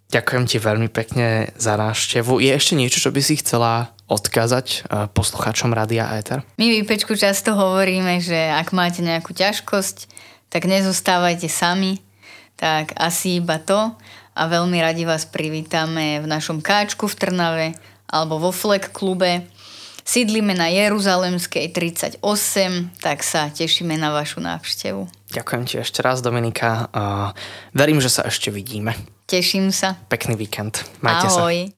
Ďakujem ti veľmi pekne za návštevu. Je ešte niečo, čo by si chcela odkázať eh, poslucháčom Radia Ether? My v Pečku často hovoríme, že ak máte nejakú ťažkosť, tak nezostávajte sami, tak asi iba to a veľmi radi vás privítame v našom káčku v Trnave alebo vo Flek klube Sídlime na Jeruzalemskej 38, tak sa tešíme na vašu návštevu. Ďakujem ti ešte raz, Dominika. Verím, že sa ešte vidíme. Teším sa. Pekný víkend. Majte Ahoj. sa.